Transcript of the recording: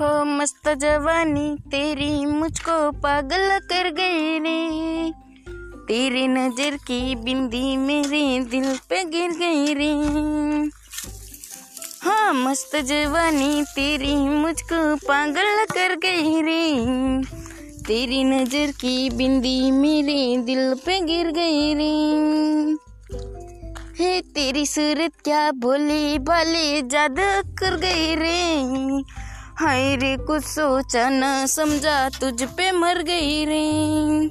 हो मस्त जवानी, तेरी मुझको पागल कर गई रे। तेरी नज़र की बिंदी मेरे दिल पे गिर गई रे। हाँ मस्त जवानी, तेरी मुझको पागल कर गई रे। तेरी नज़र की बिंदी मेरे दिल पे गिर गई रे। हे तेरी सूरत, क्या भोली भाले जादू कर गई रे। हाय रे कुछ सोचा ना समझा तुझ पे मर गई रे।